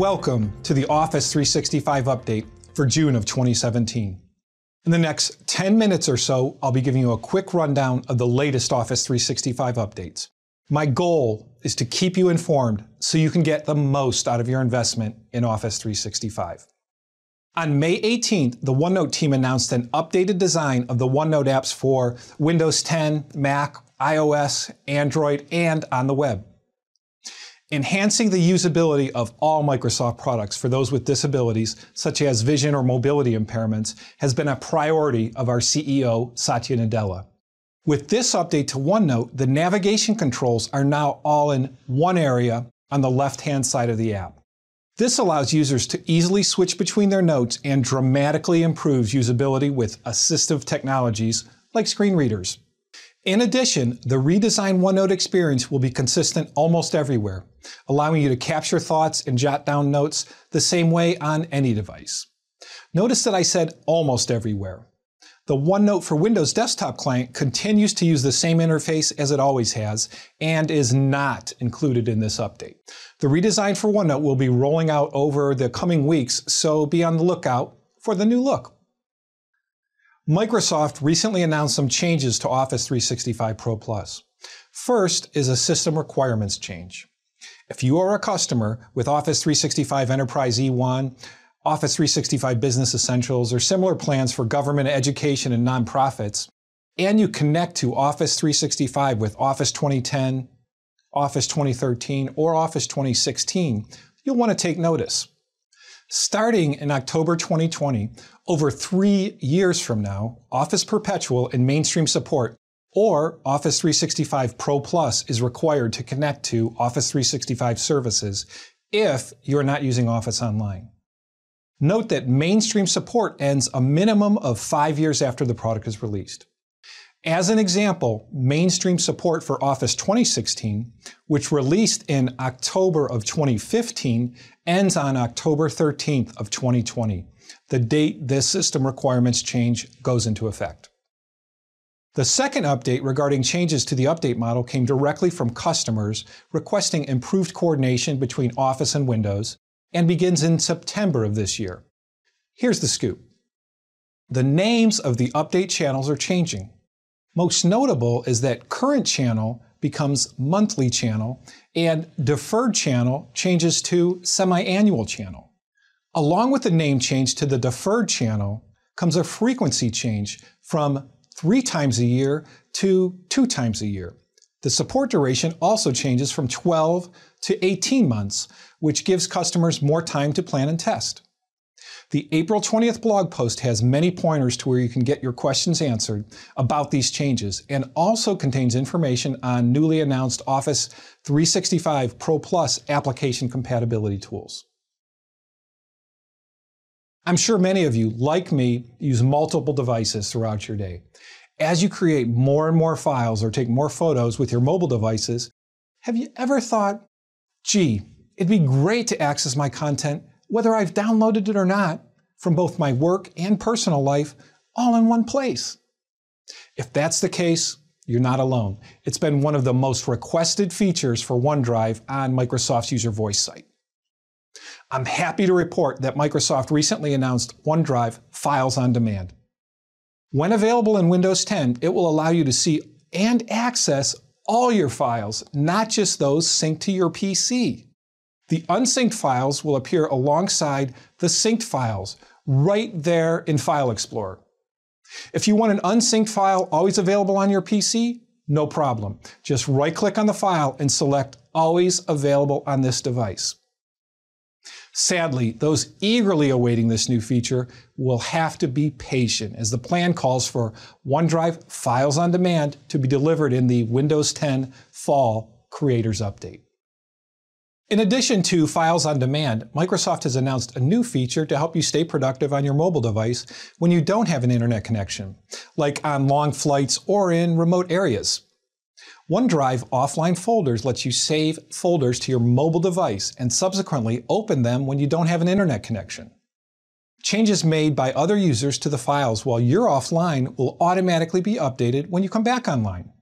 Welcome to the Office 365 update for June of 2017. In the next 10 minutes or so, I'll be giving you a quick rundown of the latest Office 365 updates. My goal is to keep you informed so you can get the most out of your investment in Office 365. On May 18th, the OneNote team announced an updated design of the OneNote apps for Windows 10, Mac, iOS, Android, and on the web. Enhancing the usability of all Microsoft products for those with disabilities, such as vision or mobility impairments, has been a priority of our CEO, Satya Nadella. With this update to OneNote, the navigation controls are now all in one area on the left-hand side of the app. This allows users to easily switch between their notes and dramatically improves usability with assistive technologies like screen readers. In addition, the redesigned OneNote experience will be consistent almost everywhere, allowing you to capture thoughts and jot down notes the same way on any device. Notice that I said almost everywhere. The OneNote for Windows desktop client continues to use the same interface as it always has and is not included in this update. The redesign for OneNote will be rolling out over the coming weeks, so be on the lookout for the new look. Microsoft recently announced some changes to Office 365 Pro Plus. First is a system requirements change. If you are a customer with Office 365 Enterprise E1, Office 365 Business Essentials, or similar plans for government, education, and nonprofits, and you connect to Office 365 with Office 2010, Office 2013, or Office 2016, you'll want to take notice. Starting in October 2020, over three years from now, Office Perpetual and mainstream support or Office 365 Pro Plus is required to connect to Office 365 services if you're not using Office Online. Note that mainstream support ends a minimum of five years after the product is released. As an example, mainstream support for Office 2016, which released in October of 2015, ends on October 13th of 2020, the date this system requirements change goes into effect. The second update regarding changes to the update model came directly from customers requesting improved coordination between Office and Windows and begins in September of this year. Here's the scoop. The names of the update channels are changing. Most notable is that current channel becomes monthly channel and deferred channel changes to semi-annual channel. Along with the name change to the deferred channel comes a frequency change from three times a year to two times a year. The support duration also changes from 12 to 18 months, which gives customers more time to plan and test. The April 20th blog post has many pointers to where you can get your questions answered about these changes and also contains information on newly announced Office 365 Pro Plus application compatibility tools. I'm sure many of you, like me, use multiple devices throughout your day. As you create more and more files or take more photos with your mobile devices, have you ever thought, gee, it'd be great to access my content whether I've downloaded it or not, from both my work and personal life, all in one place. If that's the case, you're not alone. It's been one of the most requested features for OneDrive on Microsoft's user voice site. I'm happy to report that Microsoft recently announced OneDrive Files on Demand. When available in Windows 10, it will allow you to see and access all your files, not just those synced to your PC. The unsynced files will appear alongside the synced files right there in File Explorer. If you want an unsynced file always available on your PC, no problem. Just right click on the file and select Always Available on this device. Sadly, those eagerly awaiting this new feature will have to be patient as the plan calls for OneDrive Files on Demand to be delivered in the Windows 10 Fall Creators Update. In addition to Files on Demand, Microsoft has announced a new feature to help you stay productive on your mobile device when you don't have an internet connection, like on long flights or in remote areas. OneDrive offline folders lets you save folders to your mobile device and subsequently open them when you don't have an internet connection. Changes made by other users to the files while you're offline will automatically be updated when you come back online.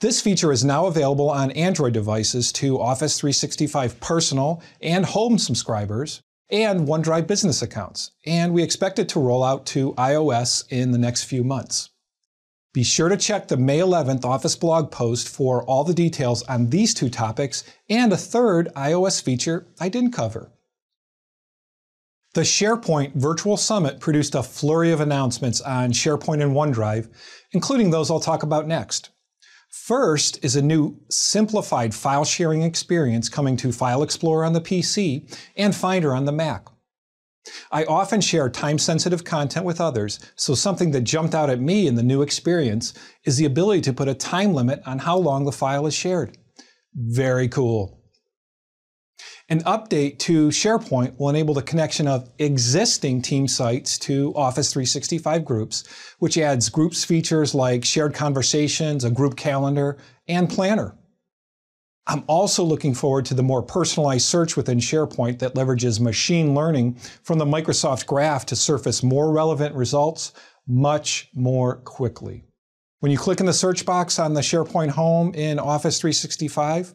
This feature is now available on Android devices to Office 365 personal and home subscribers and OneDrive business accounts, and we expect it to roll out to iOS in the next few months. Be sure to check the May 11th Office blog post for all the details on these two topics and a third iOS feature I didn't cover. The SharePoint Virtual Summit produced a flurry of announcements on SharePoint and OneDrive, including those I'll talk about next. First is a new simplified file sharing experience coming to File Explorer on the PC and Finder on the Mac. I often share time sensitive content with others, so something that jumped out at me in the new experience is the ability to put a time limit on how long the file is shared. Very cool. An update to SharePoint will enable the connection of existing team sites to Office 365 groups, which adds groups features like shared conversations, a group calendar, and planner. I'm also looking forward to the more personalized search within SharePoint that leverages machine learning from the Microsoft Graph to surface more relevant results much more quickly. When you click in the search box on the SharePoint home in Office 365,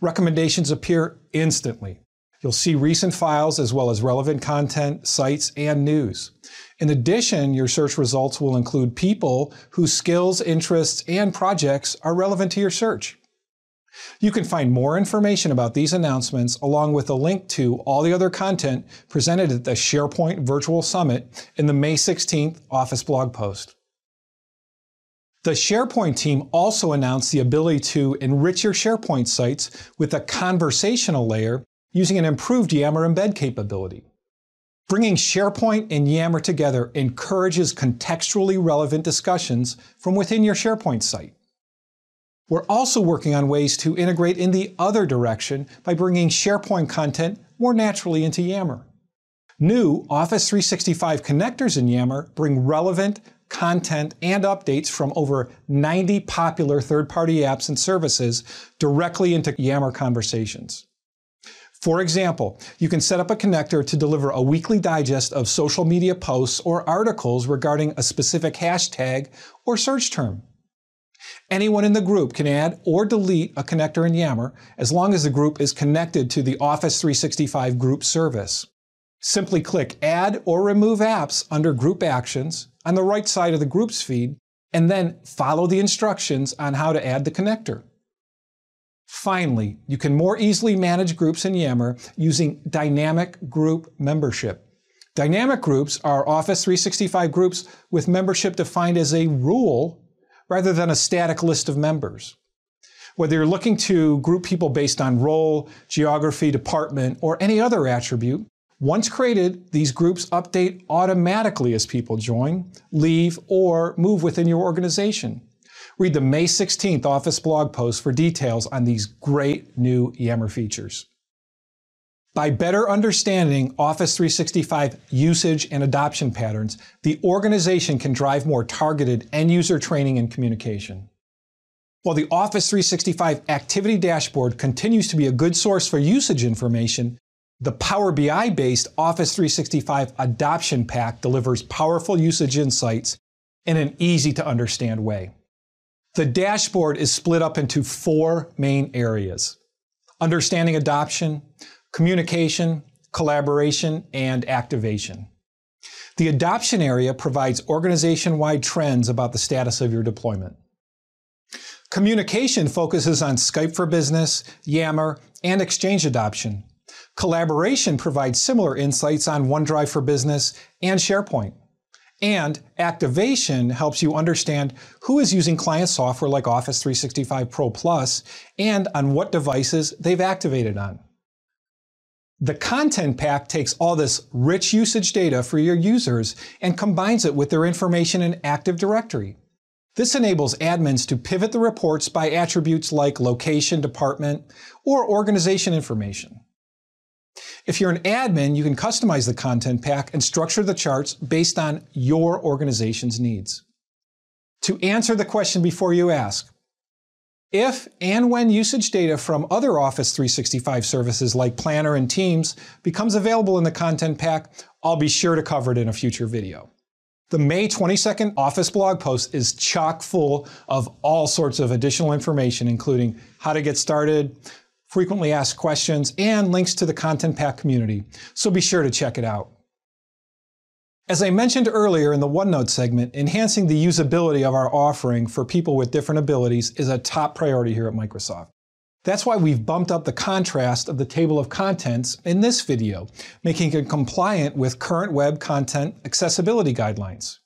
Recommendations appear instantly. You'll see recent files as well as relevant content, sites, and news. In addition, your search results will include people whose skills, interests, and projects are relevant to your search. You can find more information about these announcements along with a link to all the other content presented at the SharePoint Virtual Summit in the May 16th Office blog post. The SharePoint team also announced the ability to enrich your SharePoint sites with a conversational layer using an improved Yammer embed capability. Bringing SharePoint and Yammer together encourages contextually relevant discussions from within your SharePoint site. We're also working on ways to integrate in the other direction by bringing SharePoint content more naturally into Yammer. New Office 365 connectors in Yammer bring relevant, content, and updates from over 90 popular third-party apps and services directly into Yammer conversations. For example, you can set up a connector to deliver a weekly digest of social media posts or articles regarding a specific hashtag or search term. Anyone in the group can add or delete a connector in Yammer as long as the group is connected to the Office 365 group service. Simply click Add or Remove Apps under Group Actions on the right side of the Groups feed, and then follow the instructions on how to add the connector. Finally, you can more easily manage groups in Yammer using Dynamic Group Membership. Dynamic groups are Office 365 groups with membership defined as a rule rather than a static list of members. Whether you're looking to group people based on role, geography, department, or any other attribute, once created, these groups update automatically as people join, leave, or move within your organization. Read the May 16th Office blog post for details on these great new Yammer features. By better understanding Office 365 usage and adoption patterns, the organization can drive more targeted end user training and communication. While the Office 365 Activity Dashboard continues to be a good source for usage information, the Power BI based Office 365 Adoption Pack delivers powerful usage insights in an easy to understand way. The dashboard is split up into four main areas understanding adoption, communication, collaboration, and activation. The adoption area provides organization wide trends about the status of your deployment. Communication focuses on Skype for Business, Yammer, and Exchange adoption. Collaboration provides similar insights on OneDrive for Business and SharePoint. And activation helps you understand who is using client software like Office 365 Pro Plus and on what devices they've activated on. The content pack takes all this rich usage data for your users and combines it with their information in Active Directory. This enables admins to pivot the reports by attributes like location, department, or organization information. If you're an admin, you can customize the content pack and structure the charts based on your organization's needs. To answer the question before you ask, if and when usage data from other Office 365 services like Planner and Teams becomes available in the content pack, I'll be sure to cover it in a future video. The May 22nd Office blog post is chock full of all sorts of additional information, including how to get started, frequently asked questions, and links to the Content Pack community. So be sure to check it out. As I mentioned earlier in the OneNote segment, enhancing the usability of our offering for people with different abilities is a top priority here at Microsoft. That's why we've bumped up the contrast of the table of contents in this video, making it compliant with current web content accessibility guidelines.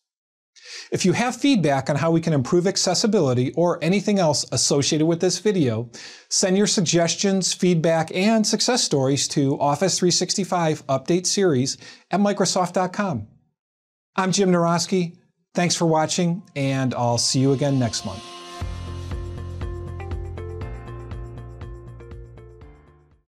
If you have feedback on how we can improve accessibility or anything else associated with this video, send your suggestions, feedback, and success stories to Office 365 Update Series at Microsoft.com. I'm Jim Naroski. Thanks for watching, and I'll see you again next month.